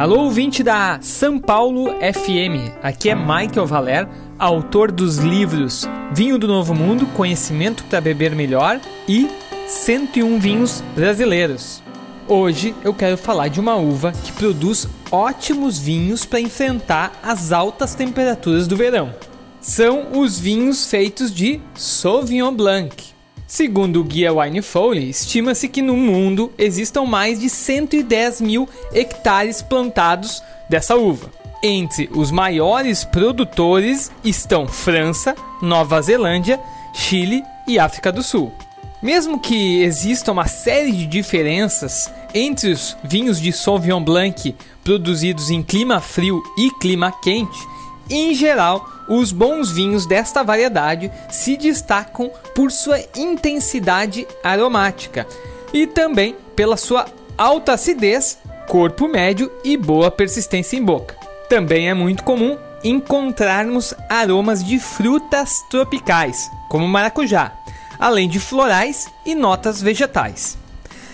Alô, ouvinte da São Paulo FM. Aqui é Michael Valer, autor dos livros Vinho do Novo Mundo, Conhecimento para Beber Melhor e 101 Vinhos Brasileiros. Hoje eu quero falar de uma uva que produz ótimos vinhos para enfrentar as altas temperaturas do verão. São os vinhos feitos de Sauvignon Blanc. Segundo o guia Wine Foley, estima-se que no mundo existam mais de 110 mil hectares plantados dessa uva. Entre os maiores produtores estão França, Nova Zelândia, Chile e África do Sul. Mesmo que exista uma série de diferenças entre os vinhos de Sauvignon Blanc produzidos em clima frio e clima quente, em geral, os bons vinhos desta variedade se destacam por sua intensidade aromática e também pela sua alta acidez, corpo médio e boa persistência em boca. Também é muito comum encontrarmos aromas de frutas tropicais, como maracujá, além de florais e notas vegetais.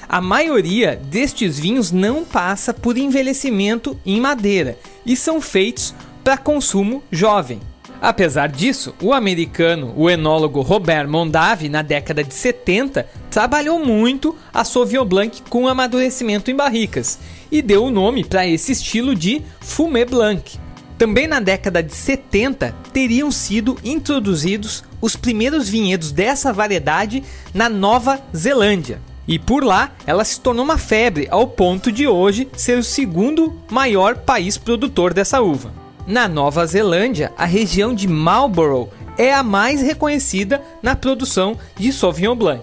A maioria destes vinhos não passa por envelhecimento em madeira e são feitos para consumo jovem. Apesar disso, o americano, o enólogo Robert Mondavi, na década de 70, trabalhou muito a Sauvignon Blanc com amadurecimento em barricas e deu o nome para esse estilo de Fumé Blanc. Também na década de 70 teriam sido introduzidos os primeiros vinhedos dessa variedade na Nova Zelândia. E por lá ela se tornou uma febre ao ponto de hoje ser o segundo maior país produtor dessa uva. Na Nova Zelândia, a região de Marlborough é a mais reconhecida na produção de Sauvignon Blanc.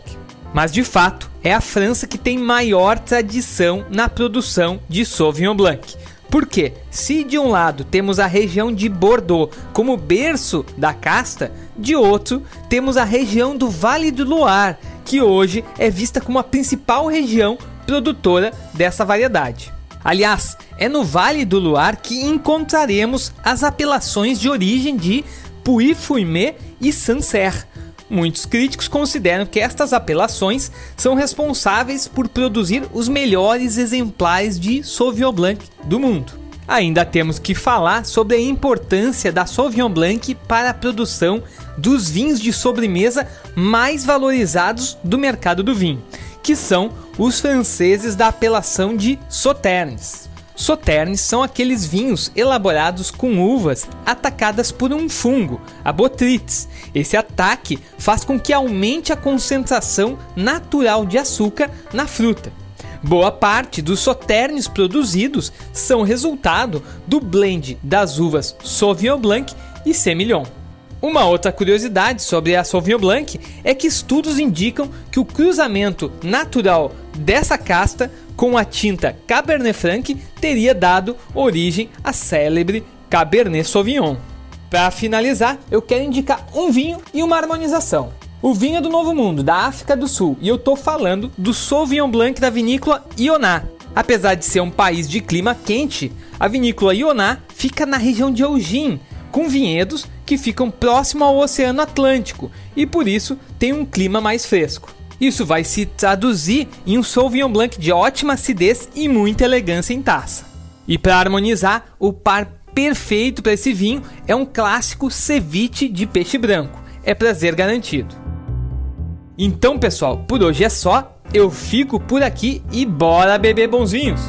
Mas de fato, é a França que tem maior tradição na produção de Sauvignon Blanc. Porque, se de um lado temos a região de Bordeaux como berço da casta, de outro temos a região do Vale do Loire, que hoje é vista como a principal região produtora dessa variedade. Aliás, é no Vale do Loire que encontraremos as apelações de origem de Puy-Fumé e Sancerre. Muitos críticos consideram que estas apelações são responsáveis por produzir os melhores exemplares de Sauvignon Blanc do mundo. Ainda temos que falar sobre a importância da Sauvignon Blanc para a produção dos vinhos de sobremesa mais valorizados do mercado do vinho que são os franceses da apelação de Sauternes. Sauternes são aqueles vinhos elaborados com uvas atacadas por um fungo, a botrytis. Esse ataque faz com que aumente a concentração natural de açúcar na fruta. Boa parte dos sauternes produzidos são resultado do blend das uvas Sauvignon Blanc e Semillon. Uma outra curiosidade sobre a Sauvignon Blanc é que estudos indicam que o cruzamento natural dessa casta com a tinta Cabernet Franc teria dado origem à célebre Cabernet Sauvignon. Para finalizar, eu quero indicar um vinho e uma harmonização. O vinho é do Novo Mundo, da África do Sul, e eu estou falando do Sauvignon Blanc da vinícola Ioná. Apesar de ser um país de clima quente, a vinícola Ioná fica na região de Eugene, com vinhedos que ficam próximo ao Oceano Atlântico e por isso tem um clima mais fresco. Isso vai se traduzir em um Sauvignon Blanc de ótima acidez e muita elegância em taça. E para harmonizar, o par perfeito para esse vinho é um clássico ceviche de peixe branco. É prazer garantido. Então, pessoal, por hoje é só. Eu fico por aqui e bora beber bonzinhos.